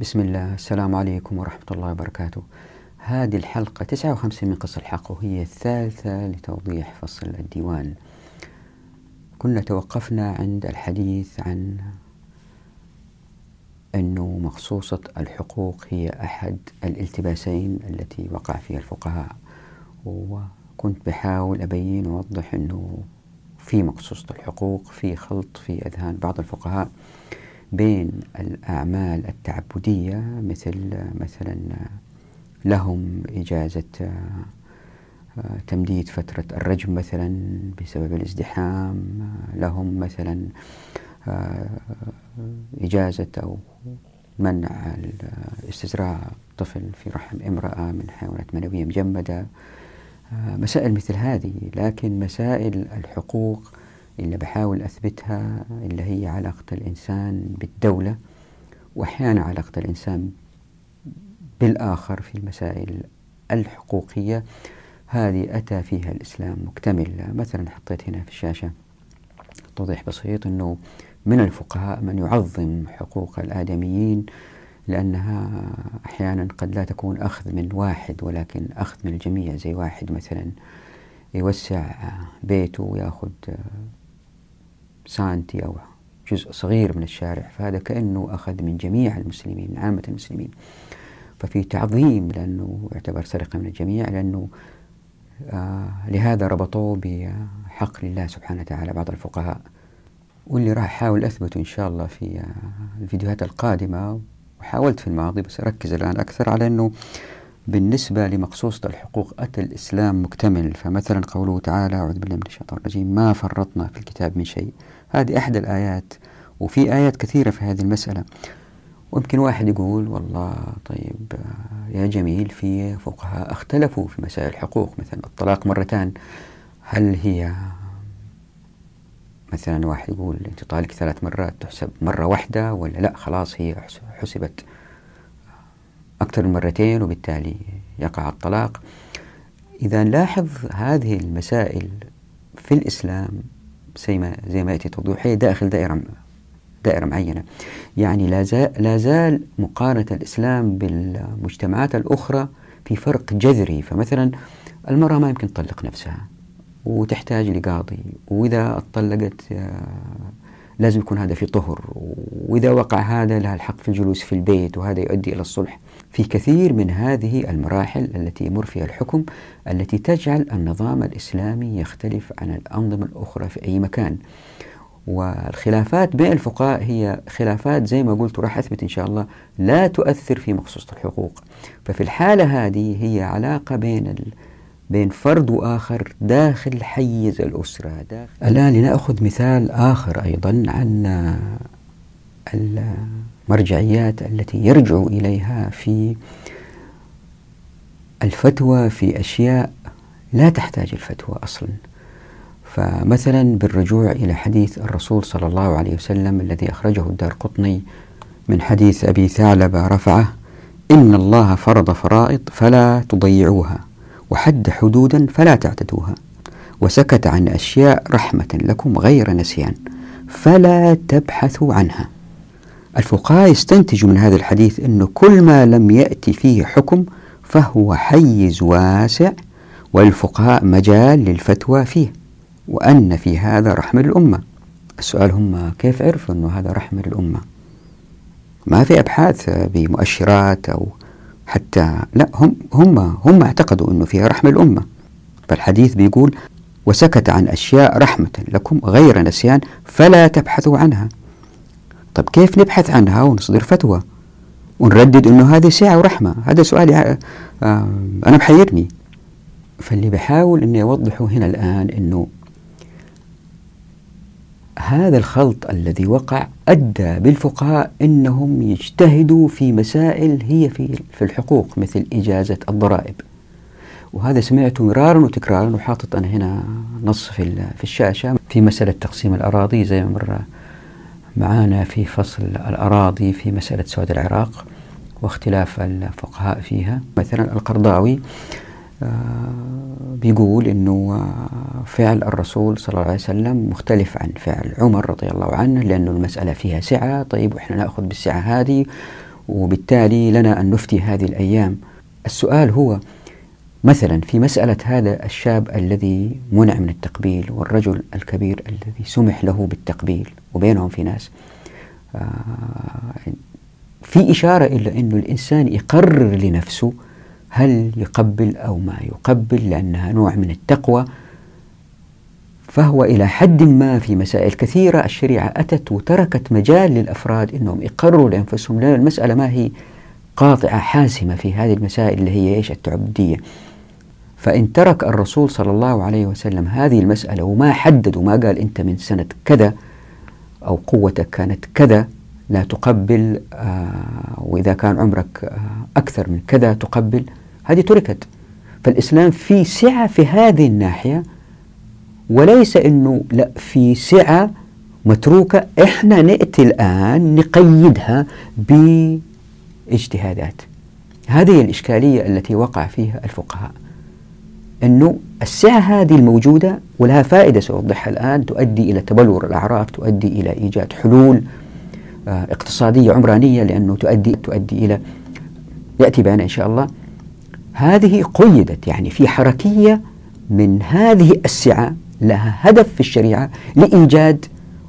بسم الله. السلام عليكم ورحمة الله وبركاته. هذه الحلقة 59 من قصة الحق وهي الثالثة لتوضيح فصل الديوان. كنا توقفنا عند الحديث عن أنه مخصوصة الحقوق هي أحد الالتباسين التي وقع فيها الفقهاء. وكنت بحاول أبين وأوضح أنه في مقصوصة الحقوق في خلط في أذهان بعض الفقهاء. بين الأعمال التعبدية مثل مثلا لهم إجازة تمديد فترة الرجم مثلا بسبب الازدحام لهم مثلا إجازة أو منع استزراع طفل في رحم امرأة من حيوانات منوية مجمدة. مسائل مثل هذه لكن مسائل الحقوق اللي بحاول أثبتها اللي هي علاقة الإنسان بالدولة وأحيانا علاقة الإنسان بالآخر في المسائل الحقوقية. هذه أتى فيها الإسلام مكتمل. مثلا حطيت هنا في الشاشة توضيح بسيط أنه من الفقهاء من يعظم حقوق الآدميين لأنها أحيانا قد لا تكون أخذ من واحد ولكن أخذ من الجميع. زي واحد مثلا يوسع بيته ويأخذ سانتي أو جزء صغير من الشارع فهذا كأنه أخذ من جميع المسلمين من عامة المسلمين. ففي تعظيم لأنه يعتبر سرقة من الجميع لأنه آه لهذا ربطوه بحق لله سبحانه وتعالى بعض الفقهاء. واللي راح أحاول أثبته إن شاء الله في آه الفيديوهات القادمة وحاولت في الماضي بس أركز الآن أكثر على أنه بالنسبة لمقصوصة الحقوق أتى الإسلام مكتمل. فمثلا قوله تعالى أعوذ بالله من الشيطان الرجيم ما فرطنا في الكتاب من شيء. هذه أحد الآيات وفي آيات كثيرة في هذه المسألة. ويمكن واحد يقول والله طيب يا جميل في فقهاء اختلفوا في مسائل الحقوق مثلا الطلاق مرتان. هل هي مثلا واحد يقول أنت طالق ثلاث مرات تحسب مرة واحدة ولا لا؟ خلاص هي حسبت أكثر من مرتين وبالتالي يقع الطلاق. إذا نلاحظ هذه المسائل في الإسلام زي ما زي ما يأتي توضيح هي داخل دائرة دائرة معينة. يعني لا زال, لا زال مقارنة الإسلام بالمجتمعات الأخرى في فرق جذري. فمثلا المرأة ما يمكن تطلق نفسها وتحتاج لقاضي. وإذا اتطلقت لازم يكون هذا في طهر. وإذا وقع هذا لها الحق في الجلوس في البيت وهذا يؤدي إلى الصلح. في كثير من هذه المراحل التي يمر فيها الحكم التي تجعل النظام الإسلامي يختلف عن الأنظمة الأخرى في أي مكان. والخلافات بين الفقهاء هي خلافات زي ما قلت وراح أثبت إن شاء الله لا تؤثر في مقصوصة الحقوق. ففي الحالة هذه هي علاقة بين ال... بين فرد وآخر داخل حيز الأسرة. داخل الآن لنأخذ مثال آخر أيضا عن المرجعيات التي يرجع إليها في الفتوى في أشياء لا تحتاج الفتوى أصلا. فمثلا بالرجوع إلى حديث الرسول صلى الله عليه وسلم الذي أخرجه الدار قطني من حديث أبي ثعلبة رفعه إن الله فرض فرائض فلا تضيعوها وحد حدودا فلا تعتدوها وسكت عن أشياء رحمة لكم غير نسيان فلا تبحثوا عنها. الفقهاء يستنتجوا من هذا الحديث أنه كل ما لم يأتي فيه حكم فهو حيز واسع وللفقهاء مجال للفتوى فيه وأن في هذا رحمة للأمة السؤال هم كيف عرفوا أنه هذا رحمة للأمة ما في أبحاث بمؤشرات أو حتى لا هم هم هم اعتقدوا أنه فيها رحمة للأمة فالحديث بيقول وسكت عن أشياء رحمة لكم غير نسيان فلا تبحثوا عنها. طب كيف نبحث عنها ونصدر فتوى؟ ونردد أنه هذه سعة ورحمة هذا سؤالي آه أنا محيرني فاللي بحاول أني أوضحه هنا الآن أنه هذا الخلط الذي وقع أدى بالفقهاء أنهم يجتهدوا في مسائل هي في, في الحقوق مثل إجازة الضرائب. وهذا سمعته مرارا وتكرارا وحاطط أنا هنا نص في, في الشاشة في مسألة تقسيم الأراضي زي ما مر معانا في فصل الأراضي في مسألة سواد العراق واختلاف الفقهاء فيها. مثلا القرضاوي بيقول إنه فعل الرسول صلى الله عليه وسلم مختلف عن فعل عمر رضي الله عنه لأنه المسألة فيها سعة. طيب وإحنا نأخذ بالسعة هذه وبالتالي لنا أن نفتي هذه الأيام. السؤال هو مثلا في مسألة هذا الشاب الذي منع من التقبيل والرجل الكبير الذي سمح له بالتقبيل وبينهم في ناس آه، في إشارة إلى أنه الإنسان يقرر لنفسه هل يقبل أو ما يقبل لأنها نوع من التقوى. فهو إلى حد ما في مسائل كثيرة الشريعة أتت وتركت مجال للأفراد أنهم يقرروا لأنفسهم لأن المسألة ما هي قاطعة حاسمة في هذه المسائل اللي هي إيش؟ التعبدية. فإن ترك الرسول صلى الله عليه وسلم هذه المسألة وما حدد وما قال أنت من سنة كذا أو قوتك كانت كذا لا تقبل آه وإذا كان عمرك آه أكثر من كذا تقبل. هذه تركت. فالإسلام في سعة في هذه الناحية وليس أنه لا في سعة متروكة إحنا نأتي الآن نقيدها باجتهادات. هذه الإشكالية التي وقع فيها الفقهاء. أنه السعة هذه الموجودة ولها فائدة سأوضحها الآن تؤدي إلى تبلور الأعراف تؤدي إلى إيجاد حلول آه، اقتصادية عمرانية لأنه تؤدي تؤدي إلى يأتي بنا إن شاء الله. هذه قيدت يعني في حركية من هذه السعة لها هدف في الشريعة لإيجاد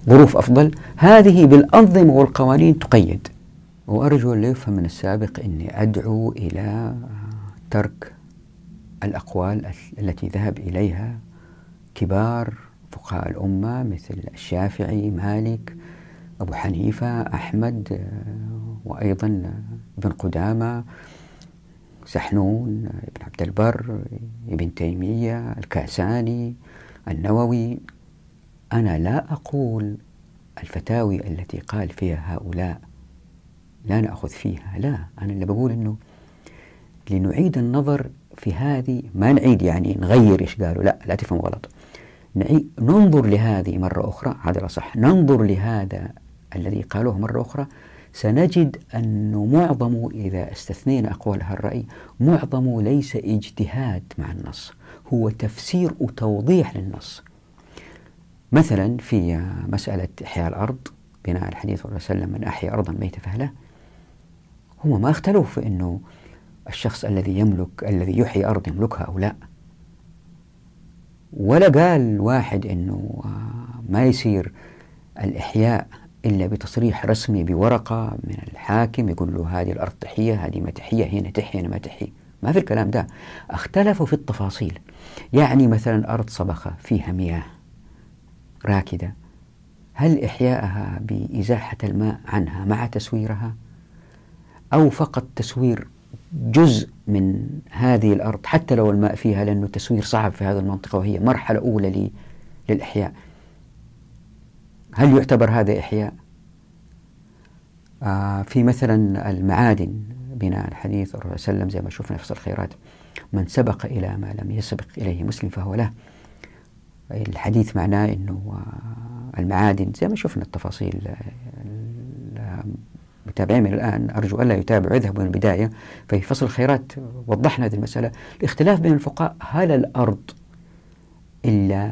ظروف أفضل. هذه بالأنظمة والقوانين تقيد. وأرجو أن يفهم من السابق أني أدعو إلى ترك الأقوال التي ذهب إليها كبار فقهاء الأمة مثل الشافعي مالك أبو حنيفة أحمد وأيضا ابن قدامة سحنون ابن عبد البر ابن تيمية الكاساني النووي. أنا لا أقول الفتاوي التي قال فيها هؤلاء لا نأخذ فيها لا أنا اللي بقول أنه لنعيد النظر في هذه ما نعيد يعني نغير إيش قالوا لا لا تفهم غلط. ننظر لهذه مرة أخرى هذا صح ننظر لهذا الذي قالوه مرة أخرى سنجد أنه معظم إذا استثنينا أقوال هالرأي معظم ليس اجتهاد مع النص هو تفسير وتوضيح للنص. مثلا في مسألة إحياء الأرض بناء الحديث صلى الله عليه وسلم من أحيا أرضا ميتة فهلة هم ما اختلفوا في أنه الشخص الذي يملك الذي يحيي أرض يملكها أو لا. ولا قال واحد أنه ما يصير الإحياء إلا بتصريح رسمي بورقة من الحاكم يقول له هذه الأرض تحية هذه ما تحية هنا تحية هنا ما تحية. ما في الكلام ده. اختلفوا في التفاصيل. يعني مثلا أرض صبخة فيها مياه راكدة. هل إحياءها بإزاحة الماء عنها مع تسويرها؟ أو فقط تسوير جزء من هذه الأرض حتى لو الماء فيها لأنه التسوير صعب في هذه المنطقة وهي مرحلة أولى للإحياء هل يعتبر هذا إحياء؟ آه في مثلا المعادن بناء الحديث الرسول صلى الله عليه وسلم زي ما شفنا في الخيرات من سبق إلى ما لم يسبق إليه مسلم فهو له الحديث معناه أنه المعادن زي ما شفنا التفاصيل متابعين من الآن. أرجو ألا يتابعوا يذهبوا من البداية في فصل الخيرات. وضحنا هذه المسألة. الاختلاف بين الفقهاء هل الأرض إلا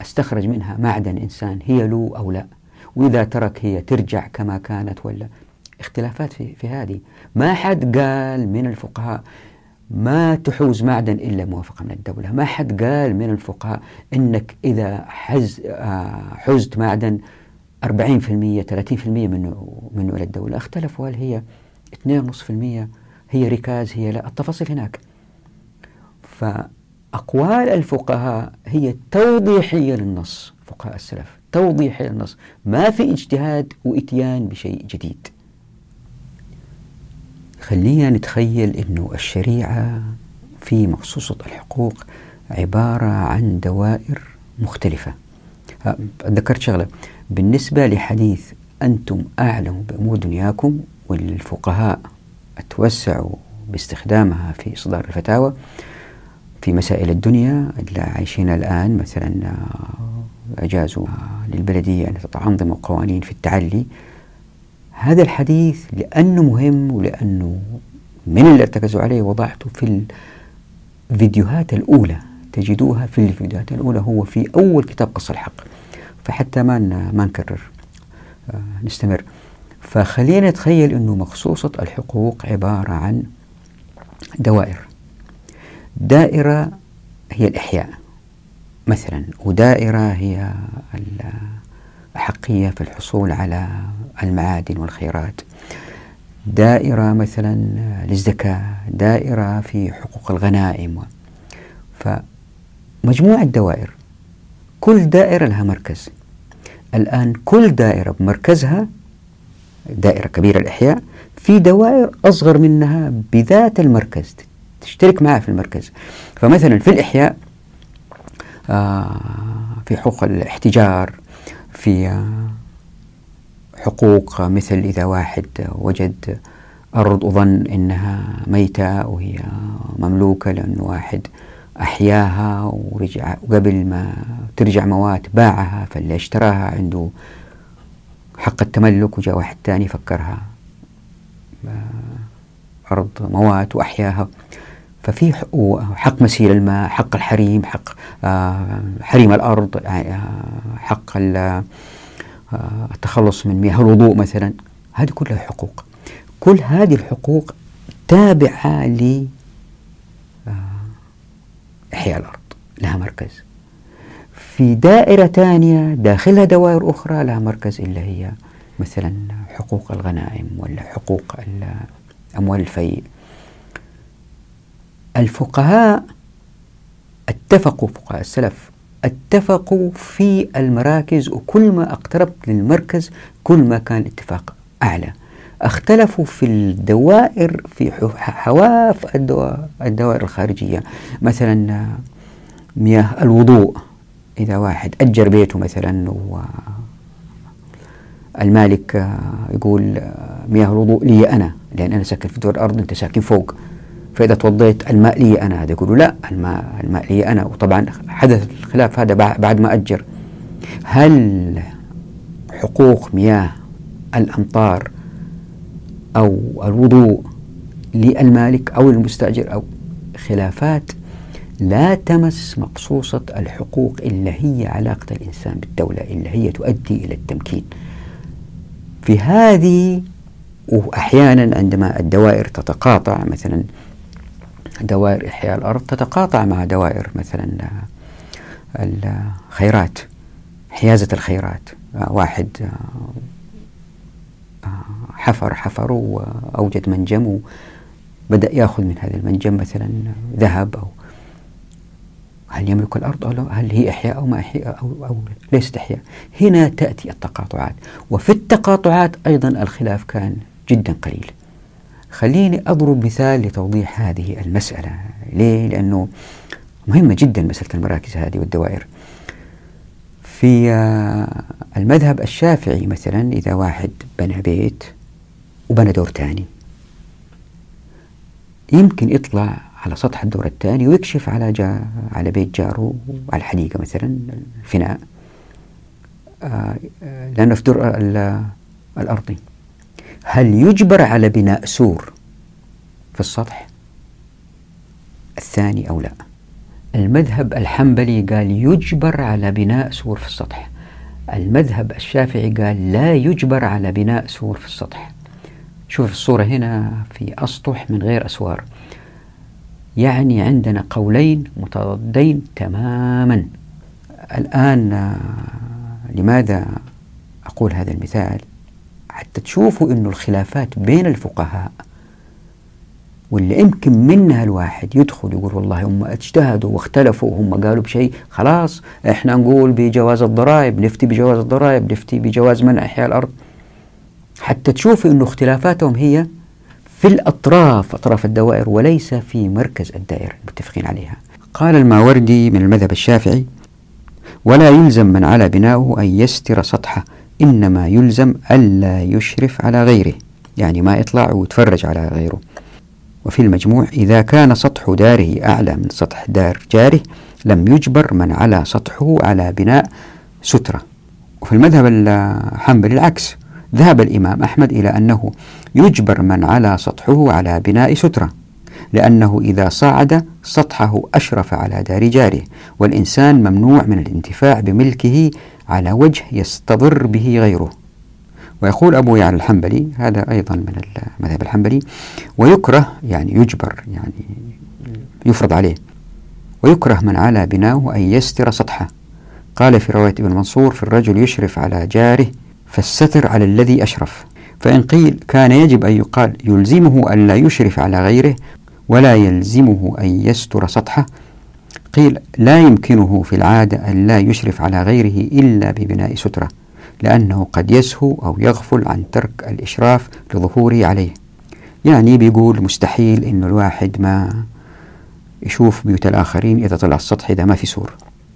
أستخرج منها معدن إنسان هي له أو لا؟ وإذا ترك هي ترجع كما كانت ولا؟ اختلافات في, في هذه. ما حد قال من الفقهاء ما تحوز معدن إلا موافقة من الدولة. ما حد قال من الفقهاء إنك إذا حز آه، حزت معدن 40% 30% منه منه إلى الدولة اختلفوا. هل هي 2.5% هي ركاز هي لا. التفاصيل هناك. فأقوال الفقهاء هي توضيحية للنص فقهاء السلف توضيحية للنص. ما في اجتهاد وإتيان بشيء جديد. خلينا نتخيل أنه الشريعة في مخصوصة الحقوق عبارة عن دوائر مختلفة. ذكرت شغلة. بالنسبة لحديث أنتم أعلم بأمور دنياكم والفقهاء توسعوا باستخدامها في إصدار الفتاوى في مسائل الدنيا اللي عايشين الآن مثلا آه، أجازوا للبلدية أن تضع أنظمة وقوانين في التعلي. هذا الحديث لأنه مهم ولأنه من اللي ارتكزوا عليه وضعته في الفيديوهات الأولى. تجدوها في الفيديوهات الأولى هو في أول كتاب قص الحق. فحتى ما ما نكرر آه، نستمر. فخلينا نتخيل أنه مخصوصة الحقوق عبارة عن دوائر. دائرة هي الإحياء مثلا ودائرة هي الأحقية في الحصول على المعادن والخيرات. دائرة مثلا للزكاة دائرة في حقوق الغنائم. فمجموعة دوائر كل دائرة لها مركز. الآن كل دائرة بمركزها دائرة كبيرة الإحياء في دوائر أصغر منها بذات المركز تشترك معها في المركز. فمثلا في الإحياء آه في حقوق الاحتجار في آه حقوق مثل إذا واحد وجد أرض أظن أنها ميتة وهي مملوكة لأنه واحد أحياها ورجع وقبل ما ترجع موات باعها فاللي اشتراها عنده حق التملك وجاء واحد ثاني فكرها. أرض موات وأحياها. ففي حق مسيل الماء حق الحريم حق آه، حريم الأرض آه، حق آه، التخلص من مياه الوضوء مثلا. هذه كلها حقوق. كل هذه الحقوق تابعة إحياء الأرض لها مركز. في دائرة ثانية داخلها دوائر أخرى لها مركز اللي هي مثلا حقوق الغنائم ولا حقوق أموال الفيء. الفقهاء اتفقوا فقهاء السلف اتفقوا في المراكز وكل ما اقتربت للمركز كل ما كان اتفاق أعلى. اختلفوا في الدوائر في حواف الدوائر الخارجية. مثلا مياه الوضوء إذا واحد أجر بيته مثلا المالك يقول مياه الوضوء لي أنا لأن أنا ساكن في دور الأرض أنت ساكن فوق. فإذا توضيت الماء لي أنا هذا يقولوا لا الماء, الماء لي أنا. وطبعا حدث الخلاف هذا بعد ما أجر. هل حقوق مياه الأمطار أو الوضوء للمالك أو المستأجر أو خلافات لا تمس مقصوصة الحقوق إلا هي علاقة الإنسان بالدولة إلا هي تؤدي إلى التمكين. في هذه وأحيانا عندما الدوائر تتقاطع مثلا دوائر إحياء الأرض تتقاطع مع دوائر مثلا الخيرات حيازة الخيرات. واحد حفر حفر وأوجد منجم وبدأ يأخذ من هذا المنجم مثلا ذهب أو هل يملك الأرض أو هل هي إحياء أو ما إحياء أو, أو ليست إحياء؟ هنا تأتي التقاطعات. وفي التقاطعات أيضا الخلاف كان جدا قليل. خليني أضرب مثال لتوضيح هذه المسألة. ليه؟ لأنه مهمة جدا مسألة المراكز هذه والدوائر. في المذهب الشافعي مثلا إذا واحد بنى بيت وبنى دور ثاني يمكن يطلع على سطح الدور الثاني ويكشف على جا على بيت جاره على الحديقة مثلا الفناء. آه لأنه في دور الأرضي. هل يجبر على بناء سور في السطح؟ الثاني أو لا. المذهب الحنبلي قال يجبر على بناء سور في السطح. المذهب الشافعي قال لا يجبر على بناء سور في السطح. شوف الصورة هنا في أسطح من غير أسوار. يعني عندنا قولين متضادين تماما. الآن آه، لماذا أقول هذا المثال؟ حتى تشوفوا أن الخلافات بين الفقهاء واللي يمكن منها الواحد يدخل يقول والله هم اجتهدوا واختلفوا وهم قالوا بشيء خلاص إحنا نقول بجواز الضرائب نفتي بجواز الضرائب نفتي بجواز منع إحياء الأرض. حتى تشوف إنه اختلافاتهم هي في الأطراف أطراف الدوائر وليس في مركز الدائرة المتفقين عليها. قال الماوردي من المذهب الشافعي ولا يلزم من على بناؤه أن يستر سطحه إنما يلزم ألا يشرف على غيره. يعني ما يطلع ويتفرج على غيره. وفي المجموع إذا كان سطح داره أعلى من سطح دار جاره لم يجبر من على سطحه على بناء سترة. وفي المذهب الحنبلي العكس ذهب الإمام أحمد إلى أنه يجبر من على سطحه على بناء سترة لأنه إذا صعد سطحه أشرف على دار جاره والإنسان ممنوع من الانتفاع بملكه على وجه يستضر به غيره. ويقول أبو يعلى الحنبلي هذا أيضا من المذهب الحنبلي ويكره يعني يجبر يعني يفرض عليه ويكره من على بناه أن يستر سطحه. قال في رواية ابن منصور في الرجل يشرف على جاره فالستر على الذي أشرف. فإن قيل كان يجب أن يقال يلزمه أن لا يشرف على غيره ولا يلزمه أن يستر سطحه قيل لا يمكنه في العادة أن لا يشرف على غيره إلا ببناء سترة لأنه قد يسهو أو يغفل عن ترك الإشراف لظهوره عليه. يعني بيقول مستحيل أنه الواحد ما يشوف بيوت الآخرين إذا طلع السطح إذا ما في سور.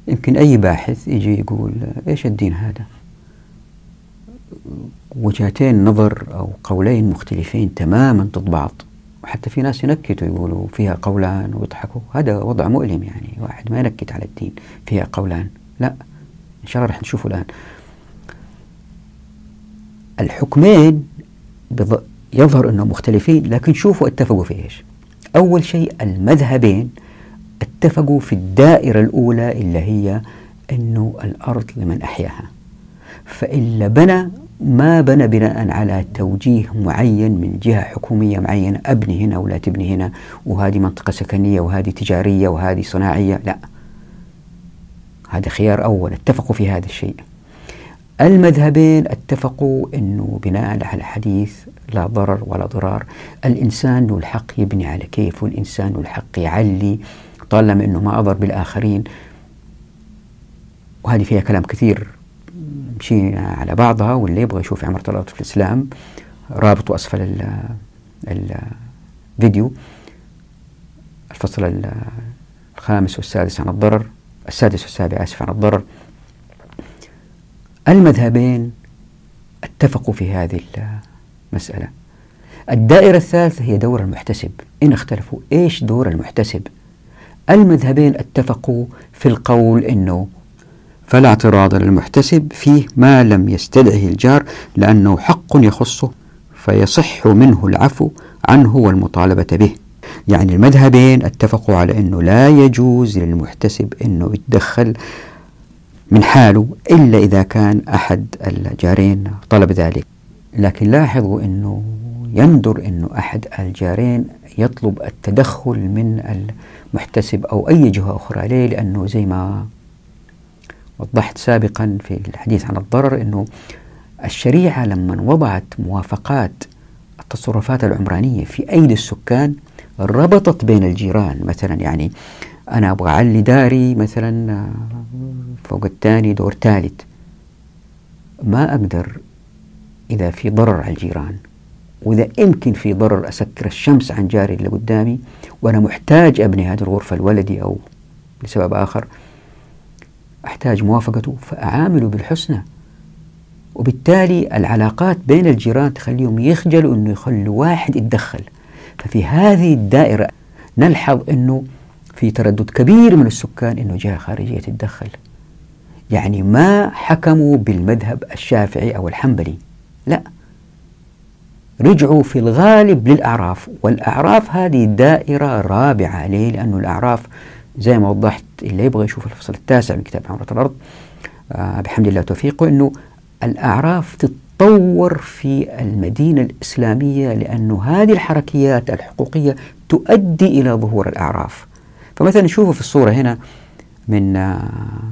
يمكن أي باحث يجي يقول إيش الدين هذا؟ وجهتين نظر أو قولين مختلفين تماما ضد بعض. وحتى في ناس ينكتوا يقولوا فيها قولان ويضحكوا. هذا وضع مؤلم يعني واحد ما ينكت على الدين فيها قولان. لا إن شاء الله رح نشوفه الآن. الحكمين يظهر أنهم مختلفين لكن شوفوا اتفقوا في إيش؟ أول شيء المذهبين اتفقوا في الدائرة الأولى اللي هي أنه الأرض لمن أحياها. فإلا بنى ما بنى بناء على توجيه معين من جهة حكومية معينة أبني هنا ولا تبني هنا وهذه منطقة سكنية وهذه تجارية وهذه صناعية. لا. هذا خيار أول اتفقوا في هذا الشيء. المذهبين اتفقوا أنه بناء على حديث لا ضرر ولا ضرار. الإنسان له الحق يبني على كيفه الإنسان له الحق يعلي. طالما أنه ما أضر بالآخرين. وهذه فيها كلام كثير. مشينا على بعضها واللي يبغى يشوف عمر طلعت في الإسلام رابط أسفل الفيديو الفصل الخامس والسادس عن الضرر السادس والسابع آسف عن الضرر. المذهبين اتفقوا في هذه المسألة الدائرة الثالثة هي دور المحتسب. إن اختلفوا إيش دور المحتسب؟ المذهبين اتفقوا في القول أنه فلا اعتراض للمحتسب فيه ما لم يستدعه الجار لأنه حق يخصه فيصح منه العفو عنه والمطالبة به. يعني المذهبين اتفقوا على أنه لا يجوز للمحتسب أنه يتدخل من حاله إلا إذا كان أحد الجارين طلب ذلك. لكن لاحظوا أنه يندر أنه أحد الجارين يطلب التدخل من المحتسب أو أي جهة أخرى. عليه لأنه زي ما وضحت سابقا في الحديث عن الضرر أنه الشريعة لما وضعت موافقات التصرفات العمرانية في أيدي السكان ربطت بين الجيران. مثلا يعني أنا أبغى أعلي داري مثلا فوق الثاني دور ثالث. ما أقدر إذا في ضرر على الجيران وإذا يمكن في ضرر أسكر الشمس عن جاري اللي قدامي وأنا محتاج أبني هذه الغرفة لولدي أو لسبب آخر. أحتاج موافقته فأعامله بالحسنى. وبالتالي العلاقات بين الجيران تخليهم يخجلوا أنه يخلوا واحد يتدخل. ففي هذه الدائرة نلحظ أنه في تردد كبير من السكان أنه جهة خارجية تتدخل. يعني ما حكموا بالمذهب الشافعي أو الحنبلي. لا. رجعوا في الغالب للأعراف والأعراف هذه دائرة رابعة. ليه؟ لأنه الأعراف زي ما وضحت اللي يبغى يشوف الفصل التاسع من كتاب عمرة الأرض. آه بحمد الله توفيقه أنه الأعراف تتطور في المدينة الإسلامية لأنه هذه الحركيات الحقوقية تؤدي إلى ظهور الأعراف. فمثلا نشوفه في الصورة هنا من آه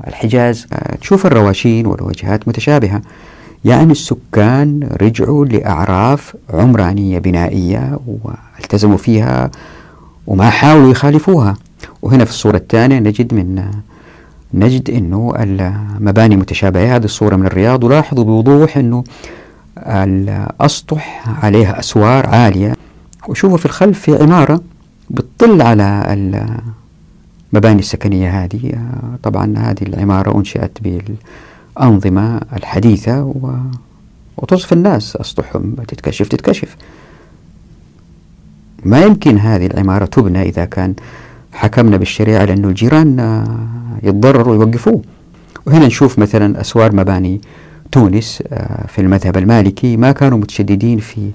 الحجاز. آه تشوف الرواشين والواجهات متشابهة. يعني السكان رجعوا لأعراف عمرانية بنائية والتزموا فيها وما حاولوا يخالفوها. وهنا في الصورة الثانية نجد من نجد أنه المباني متشابهة. هذه الصورة من الرياض ولاحظوا بوضوح أنه الأسطح عليها أسوار عالية. وشوفوا في الخلف في عمارة بتطل على المباني السكنية هذه. طبعا هذه العمارة أنشئت بالأنظمة الحديثة و وتصف الناس أسطحهم. تتكشف تتكشف. ما يمكن هذه العمارة تبنى إذا كان حكمنا بالشريعة لأنه الجيران آه، يتضرروا ويوقفوه. وهنا نشوف مثلا أسوار مباني تونس آه، في المذهب المالكي ما كانوا متشددين في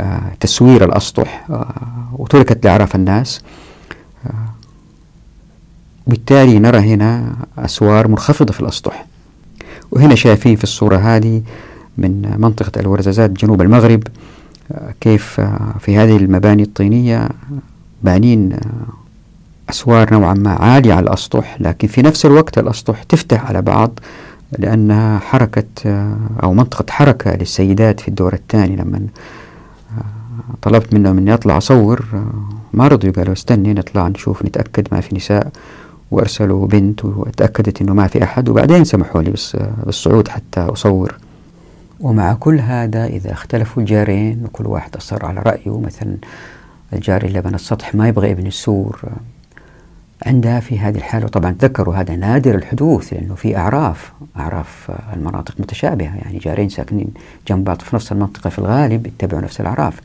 آه، تسوير الأسطح وتركت لأعراف الناس. بالتالي نرى هنا أسوار منخفضة في الأسطح. وهنا شايفين في الصورة هذه من منطقة الورزازات جنوب المغرب كيف في هذه المباني الطينية بانين أسوار نوعا ما عالية على الأسطح لكن في نفس الوقت الأسطح تفتح على بعض لأنها حركة أو منطقة حركة للسيدات في الدور الثاني. لما طلبت منهم أني أطلع أصور ما رضوا قالوا استني نطلع نشوف نتأكد ما في نساء. وأرسلوا بنت وتأكدت أنه ما في أحد. وبعدين سمحوا لي بالصعود حتى أصور. ومع كل هذا إذا اختلفوا الجارين وكل واحد أصر على رأيه. مثلا الجار اللي بنى السطح ما يبغى يبني السور. عندها في هذه الحالة. وطبعا تذكروا هذا نادر الحدوث لأنه في أعراف أعراف المناطق متشابهة يعني جارين ساكنين جنب بعض في نفس المنطقة في الغالب يتبعوا نفس الأعراف.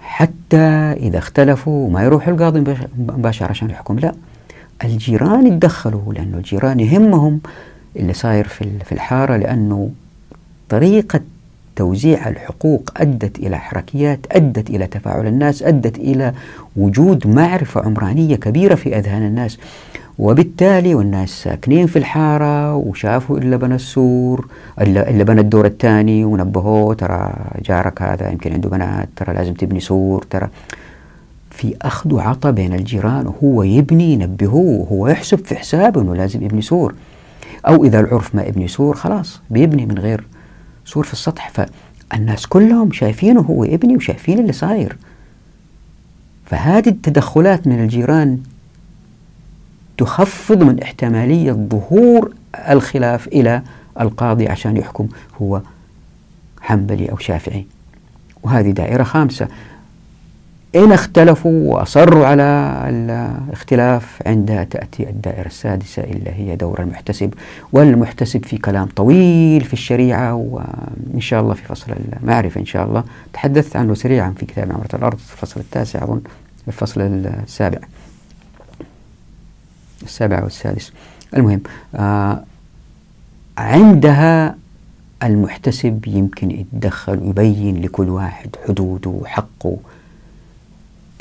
حتى إذا اختلفوا ما يروحوا القاضي مباشرة عشان يحكم لا. الجيران يتدخلوا لأنه الجيران يهمهم اللي صاير في الحارة لأنه طريقة توزيع الحقوق أدت إلى حركيات أدت إلى تفاعل الناس أدت إلى وجود معرفة عمرانية كبيرة في أذهان الناس. وبالتالي والناس ساكنين في الحارة وشافوا إلا بنى السور إلا, بنى الدور الثاني ونبهوه ترى جارك هذا يمكن عنده بنات ترى لازم تبني سور ترى في أخذ وعطى بين الجيران وهو يبني ينبهوه هو يحسب في حسابه أنه لازم يبني سور. أو إذا العرف ما يبني سور خلاص بيبني من غير سور في السطح فالناس كلهم شايفينه هو يبني وشايفين اللي صاير. فهذه التدخلات من الجيران تخفض من احتمالية ظهور الخلاف إلى القاضي عشان يحكم هو حنبلي أو شافعي. وهذه دائرة خامسة. إن اختلفوا وأصروا على الاختلاف عندها تأتي الدائرة السادسة اللي هي دور المحتسب والمحتسب في كلام طويل في الشريعة وإن شاء الله في فصل المعرفة إن شاء الله. تحدثت عنه سريعا في كتاب عمرة الأرض في الفصل التاسع أظن الفصل السابع. السابع والسادس. المهم آه عندها المحتسب يمكن يتدخل ويبين لكل واحد حدوده وحقه.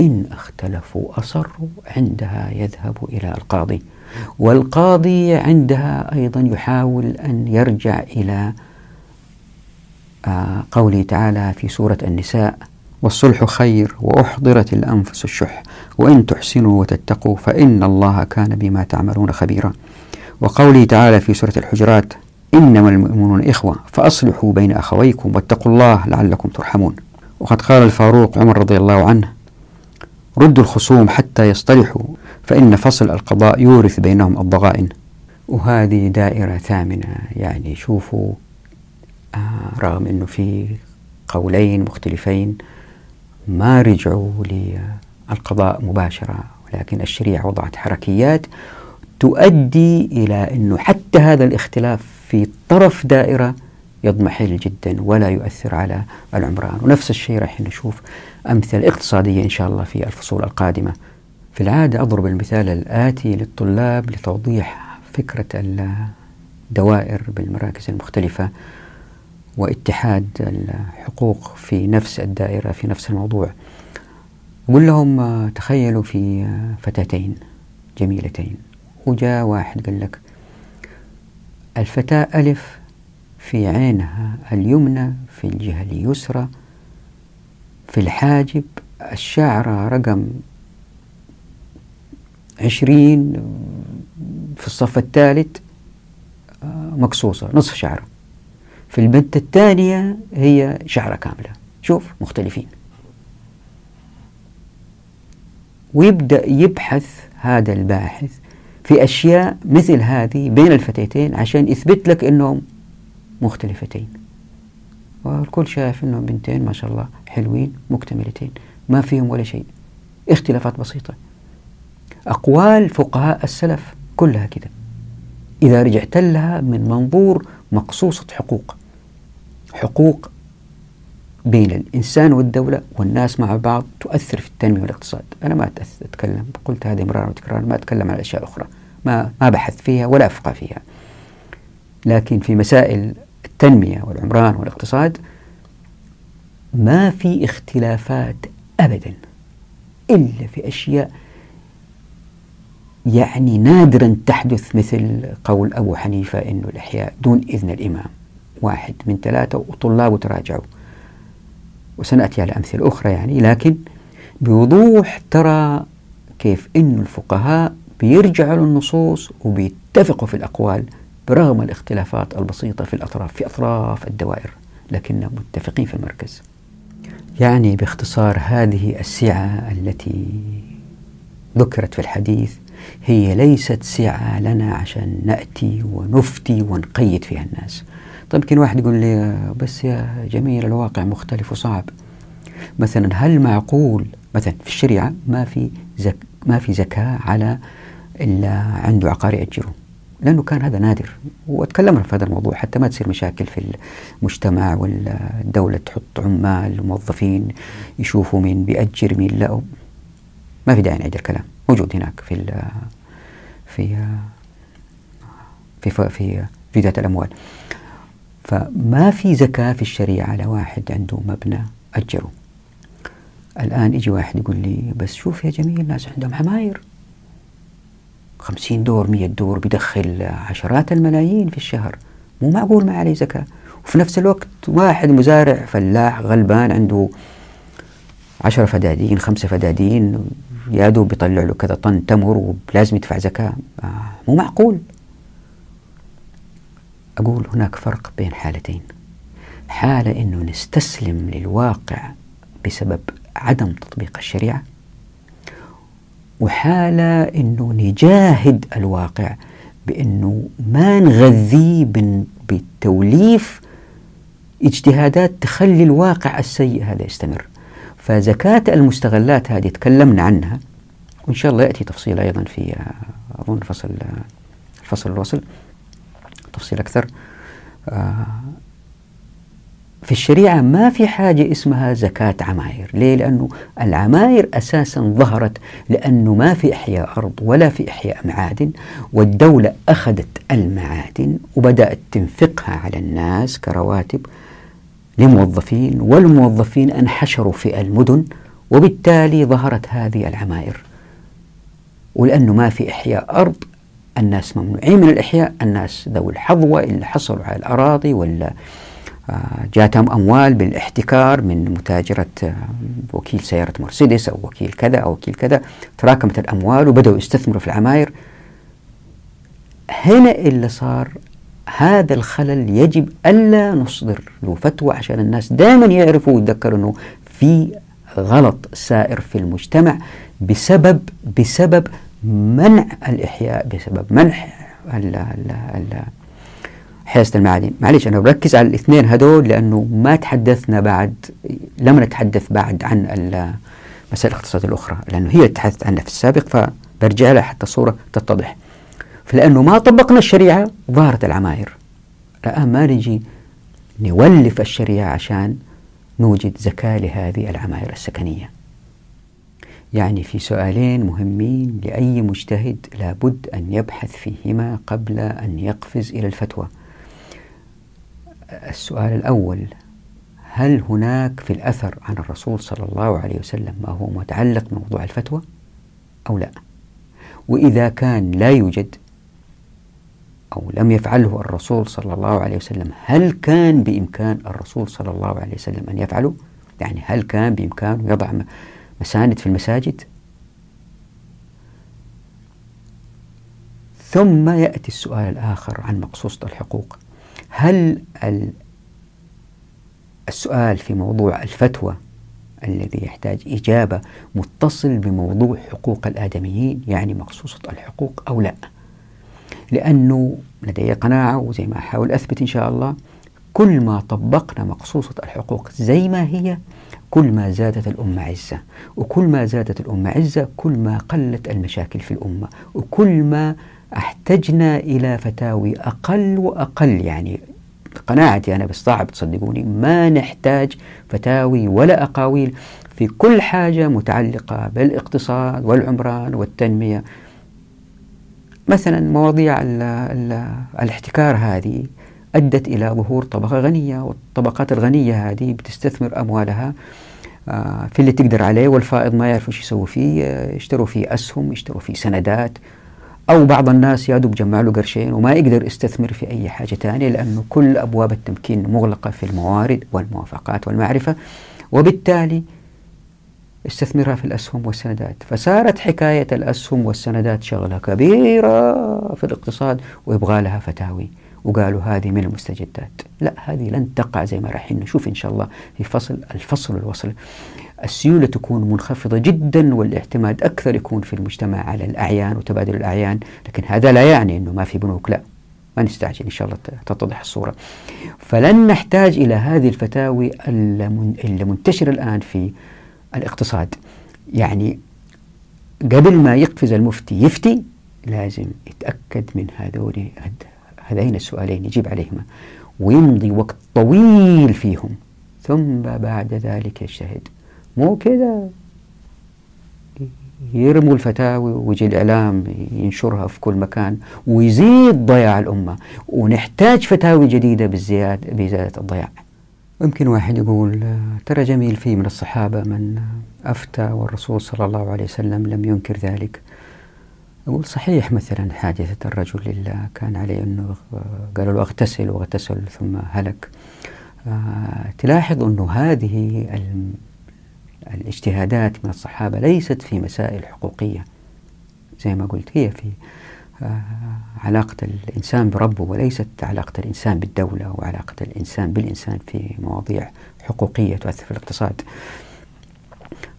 إن اختلفوا أصروا عندها يذهب إلى القاضي والقاضي عندها أيضا يحاول أن يرجع إلى آه، قوله تعالى في سورة النساء والصلح خير وأحضرت الأنفس الشح وإن تحسنوا وتتقوا فإن الله كان بما تعملون خبيرا. وقوله تعالى في سورة الحجرات إنما المؤمنون إخوة فأصلحوا بين أخويكم واتقوا الله لعلكم ترحمون. وقد قال الفاروق عمر رضي الله عنه ردوا الخصوم حتى يصطلحوا فإن فصل القضاء يورث بينهم الضغائن. وهذه دائرة ثامنة يعني شوفوا آه رغم أنه في قولين مختلفين ما رجعوا للقضاء مباشرة ولكن الشريعة وضعت حركيات تؤدي إلى أنه حتى هذا الاختلاف في طرف دائرة يضمحل جدا ولا يؤثر على العمران. ونفس الشيء راح نشوف أمثلة اقتصادية إن شاء الله في الفصول القادمة. في العادة أضرب المثال الآتي للطلاب لتوضيح فكرة الدوائر بالمراكز المختلفة واتحاد الحقوق في نفس الدائرة في نفس الموضوع. أقول لهم تخيلوا في فتاتين جميلتين. وجاء واحد قال لك الفتاة ألف في عينها اليمنى في الجهة اليسرى في الحاجب الشعرة رقم عشرين في الصف الثالث آه، مقصوصة نصف شعرة في البنت الثانية هي شعرة كاملة. شوف مختلفين. ويبدأ يبحث هذا الباحث في أشياء مثل هذه بين الفتيتين عشان يثبت لك أنهم مختلفتين. والكل شايف أنهم بنتين ما شاء الله. حلوين مكتملتين ما فيهم ولا شيء. اختلافات بسيطة. أقوال فقهاء السلف كلها كده. إذا رجعت لها من منظور مقصوصة حقوق. حقوق بين الإنسان والدولة والناس مع بعض تؤثر في التنمية والاقتصاد. أنا ما أتكلم قلت هذه مرارا وتكرارا ما أتكلم عن أشياء أخرى. ما, ما بحث فيها ولا أفقى فيها. لكن في مسائل التنمية والعمران والاقتصاد ما في اختلافات أبدا إلا في أشياء يعني نادرا تحدث مثل قول أبو حنيفة أنه الإحياء دون إذن الإمام واحد من ثلاثة وطلابه تراجعوا. وسنأتي على أمثلة أخرى يعني لكن بوضوح ترى كيف أن الفقهاء بيرجعوا للنصوص وبيتفقوا في الأقوال برغم الاختلافات البسيطة في الأطراف في أطراف الدوائر لكنهم متفقين في المركز. يعني باختصار هذه السعة التي ذكرت في الحديث هي ليست سعة لنا عشان نأتي ونفتي ونقيد فيها الناس. طيب يمكن واحد يقول لي بس يا جميل الواقع مختلف وصعب. مثلا هل معقول مثلا في الشريعة ما في زك ما في زكاة على إلا عنده عقار يأجره لأنه كان هذا نادر وتكلمنا في هذا الموضوع حتى ما تصير مشاكل في المجتمع والدولة تحط عمال وموظفين يشوفوا مين بيأجر مين لا ما في داعي نعيد الكلام. موجود هناك في في في في, في, في ذات الأموال. فما في زكاة في الشريعة على واحد عنده مبنى أجره. الآن يجي واحد يقول لي بس شوف يا جميل الناس عندهم حماير. 50 دور 100 دور بيدخل عشرات الملايين في الشهر. مو معقول ما عليه زكاة. وفي نفس الوقت واحد مزارع فلاح غلبان عنده عشرة فدادين خمسة فدادين يا دوب بيطلع له كذا طن تمر ولازم يدفع زكاة. آه، مو معقول. أقول هناك فرق بين حالتين. حالة أنه نستسلم للواقع بسبب عدم تطبيق الشريعة وحالة أنه نجاهد الواقع بأنه ما نغذيه بالتوليف اجتهادات تخلي الواقع السيء هذا يستمر. فزكاة المستغلات هذه تكلمنا عنها وإن شاء الله يأتي تفصيل أيضا في أظن فصل الفصل الوصل تفصيل أكثر. آه، في الشريعة ما في حاجة اسمها زكاة عماير ليه؟ لأنه العماير أساسا ظهرت لأنه ما في إحياء أرض ولا في إحياء معادن والدولة أخذت المعادن وبدأت تنفقها على الناس كرواتب لموظفين والموظفين انحشروا في المدن وبالتالي ظهرت هذه العماير ولأنه ما في إحياء أرض الناس ممنوعين من الإحياء الناس ذوي الحظوة اللي حصلوا على الأراضي ولا جاتهم أموال بالاحتكار من متاجرة آه، وكيل سيارة مرسيدس أو وكيل كذا أو وكيل كذا. تراكمت الأموال وبدأوا يستثمروا في العماير. هنا اللي صار هذا الخلل يجب ألا نصدر له فتوى عشان الناس دائما يعرفوا ويتذكروا أنه في غلط سائر في المجتمع بسبب بسبب منع الإحياء بسبب منع ال ال ال حيازة المعادن معليش أنا بركز على الاثنين هذول لأنه ما تحدثنا بعد لم نتحدث بعد عن المسائل الاقتصادية الأخرى لأنه هي تحدثت عنها في السابق فبرجع لها حتى الصورة تتضح. فلأنه ما طبقنا الشريعة ظهرت العماير. الآن ما نجي نولف الشريعة عشان نوجد زكاة لهذه العماير السكنية. يعني في سؤالين مهمين لأي مجتهد لابد أن يبحث فيهما قبل أن يقفز إلى الفتوى. السؤال الأول هل هناك في الأثر عن الرسول صلى الله عليه وسلم ما هو متعلق بموضوع الفتوى؟ أو لا؟ وإذا كان لا يوجد أو لم يفعله الرسول صلى الله عليه وسلم هل كان بإمكان الرسول صلى الله عليه وسلم أن يفعله؟ يعني هل كان بإمكانه يضع مساند في المساجد؟ ثم يأتي السؤال الآخر عن مقصوصة الحقوق. هل السؤال في موضوع الفتوى الذي يحتاج إجابة متصل بموضوع حقوق الآدميين يعني مقصوصة الحقوق أو لا؟ لأنه لدي قناعة وزي ما أحاول أثبت إن شاء الله كل ما طبقنا مقصوصة الحقوق زي ما هي كل ما زادت الأمة عزة. وكل ما زادت الأمة عزة كل ما قلت المشاكل في الأمة. وكل ما أحتجنا إلى فتاوي أقل وأقل يعني قناعتي أنا بس صعب تصدقوني ما نحتاج فتاوي ولا أقاويل في كل حاجة متعلقة بالاقتصاد والعمران والتنمية. مثلا مواضيع ال ال الاحتكار هذه أدت إلى ظهور طبقة غنية والطبقات الغنية هذه بتستثمر أموالها آه، في اللي تقدر عليه والفائض ما يعرف إيش يسوي فيه يشتروا فيه أسهم يشتروا فيه سندات. أو بعض الناس يا دوب جمع له قرشين وما يقدر يستثمر في أي حاجة ثانية لأنه كل أبواب التمكين مغلقة في الموارد والموافقات والمعرفة وبالتالي استثمرها في الأسهم والسندات. فصارت حكاية الأسهم والسندات شغلة كبيرة في الاقتصاد ويبغى لها فتاوي. وقالوا هذه من المستجدات. لا هذه لن تقع زي ما راح نشوف إن شاء الله في فصل الفصل والوصل السيولة تكون منخفضة جدا والاعتماد أكثر يكون في المجتمع على الأعيان وتبادل الأعيان. لكن هذا لا يعني أنه ما في بنوك. لا ما نستعجل إن شاء الله تتضح الصورة. فلن نحتاج إلى هذه الفتاوي المنتشرة الآن في الاقتصاد. يعني قبل ما يقفز المفتي يفتي لازم يتأكد من هذول هذين السؤالين يجيب عليهما. ويمضي وقت طويل فيهم. ثم بعد ذلك يجتهد. مو كذا. يرموا الفتاوي ويجي الإعلام ينشرها في كل مكان ويزيد ضياع الأمة. ونحتاج فتاوي جديدة بالزيادة بزيادة الضياع. يمكن واحد يقول ترى جميل في من الصحابة من أفتى والرسول صلى الله عليه وسلم لم ينكر ذلك. أقول صحيح مثلا حادثة الرجل اللي كان عليه أنه قالوا له اغتسل واغتسل ثم هلك. آه تلاحظ أنه هذه الاجتهادات من الصحابة ليست في مسائل حقوقية زي ما قلت هي في آه علاقة الإنسان بربه وليست علاقة الإنسان بالدولة وعلاقة الإنسان بالإنسان في مواضيع حقوقية تؤثر في الاقتصاد.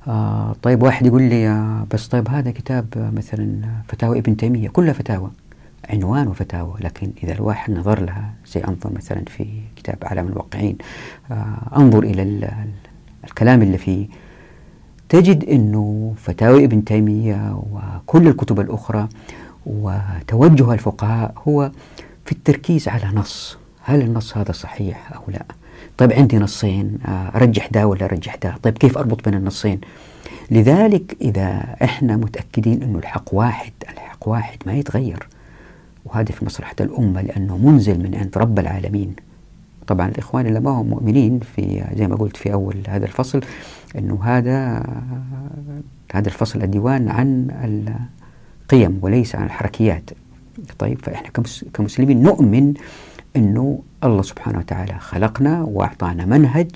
آه طيب واحد يقول لي آه بس طيب هذا كتاب آه مثلا فتاوى ابن تيمية كلها فتاوى عنوان وفتاوى لكن إذا الواحد نظر لها زي أنظر مثلا في كتاب أعلام الواقعين آه أنظر إلى الكلام اللي فيه تجد أنه فتاوى ابن تيمية وكل الكتب الأخرى وتوجه الفقهاء هو في التركيز على نص هل النص هذا صحيح أو لا؟ طيب عندي نصين أرجح ده ولا أرجح ده؟ طيب كيف أربط بين النصين؟ لذلك إذا إحنا متأكدين أنه الحق واحد الحق واحد ما يتغير. وهذا في مصلحة الأمة لأنه منزل من عند رب العالمين. طبعا الإخوان اللي ما هم مؤمنين في زي ما قلت في أول هذا الفصل أنه هذا هذا الفصل الديوان عن القيم وليس عن الحركيات. طيب فإحنا كمسلمين نؤمن أنه الله سبحانه وتعالى خلقنا وأعطانا منهج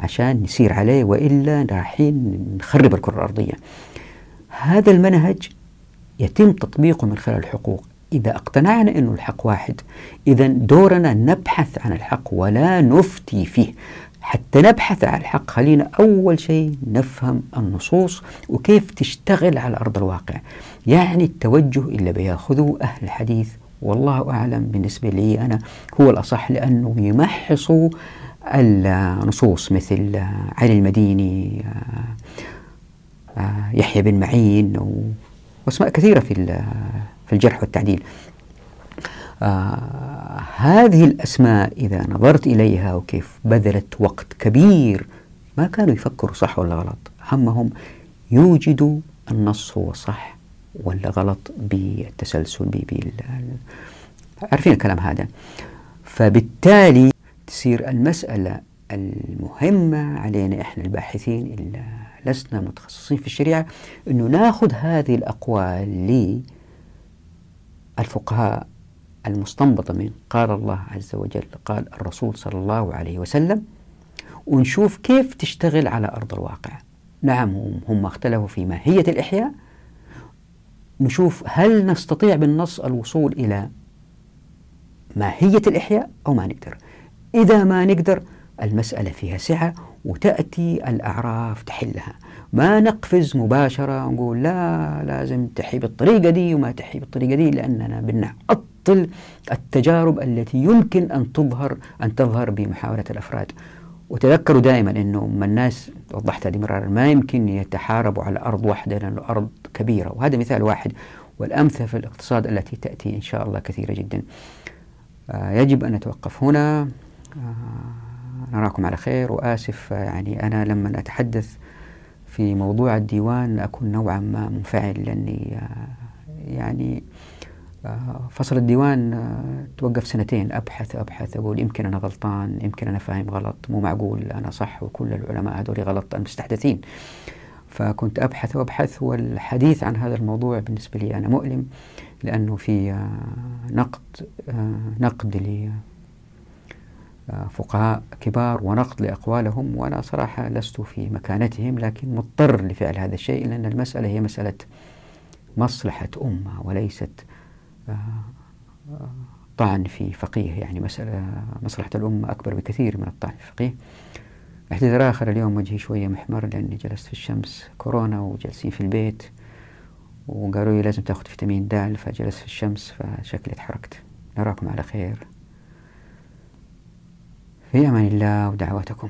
عشان نسير عليه وإلا رايحين نخرب الكرة الأرضية. هذا المنهج يتم تطبيقه من خلال الحقوق. إذا اقتنعنا أنه الحق واحد إذا دورنا نبحث عن الحق ولا نفتي فيه. حتى نبحث عن الحق خلينا أول شيء نفهم النصوص وكيف تشتغل على أرض الواقع. يعني التوجه اللي بياخذه أهل الحديث والله أعلم بالنسبة لي أنا هو الأصح لأنه يمحصوا النصوص مثل علي المديني يحيى بن معين وأسماء كثيرة في في الجرح والتعديل. آه هذه الأسماء إذا نظرت إليها وكيف بذلت وقت كبير ما كانوا يفكروا صح ولا غلط همهم يوجدوا النص هو صح. ولا غلط بالتسلسل بال عارفين الكلام هذا. فبالتالي تصير المسألة المهمة علينا إحنا الباحثين اللي لسنا متخصصين في الشريعة أنه ناخذ هذه الأقوال للفقهاء المستنبطة من قال الله عز وجل قال الرسول صلى الله عليه وسلم ونشوف كيف تشتغل على أرض الواقع. نعم هم اختلفوا في ماهية الإحياء نشوف هل نستطيع بالنص الوصول إلى ماهية الإحياء أو ما نقدر. إذا ما نقدر المسألة فيها سعة وتأتي الأعراف تحلها. ما نقفز مباشرة ونقول لا لازم تحي بالطريقة دي وما تحي بالطريقة دي لأننا بنعطل التجارب التي يمكن أن تظهر أن تظهر بمحاولة الأفراد. وتذكروا دائما أنه الناس وضحت هذه مرارا ما يمكن يتحاربوا على أرض واحدة لأن الأرض كبيرة. وهذا مثال واحد. والأمثلة في الاقتصاد التي تأتي إن شاء الله كثيرة جدا. آه يجب أن نتوقف هنا. آه نراكم على خير. وآسف يعني أنا لما أتحدث في موضوع الديوان أكون نوعا ما منفعل لأني آه يعني فصل الديوان توقف سنتين. أبحث أبحث أقول يمكن أنا غلطان يمكن أنا فاهم غلط. مو معقول أنا صح وكل العلماء هذول غلط المستحدثين. فكنت أبحث وأبحث والحديث عن هذا الموضوع بالنسبة لي أنا مؤلم لأنه في آه، نقد آه، نقد لفقهاء كبار ونقد لأقوالهم وأنا صراحة لست في مكانتهم لكن مضطر لفعل هذا الشيء لأن المسألة هي مسألة مصلحة أمة وليست طعن في فقيه يعني مسألة مصلحة الأمة أكبر بكثير من الطعن في فقيه. اعتذار آخر اليوم وجهي شوية محمر لأني جلست في الشمس كورونا وجالسين في البيت وقالوا لي لازم تأخذ فيتامين د فجلست في الشمس فشكلي تحركت نراكم على خير. في أمان الله ودعواتكم.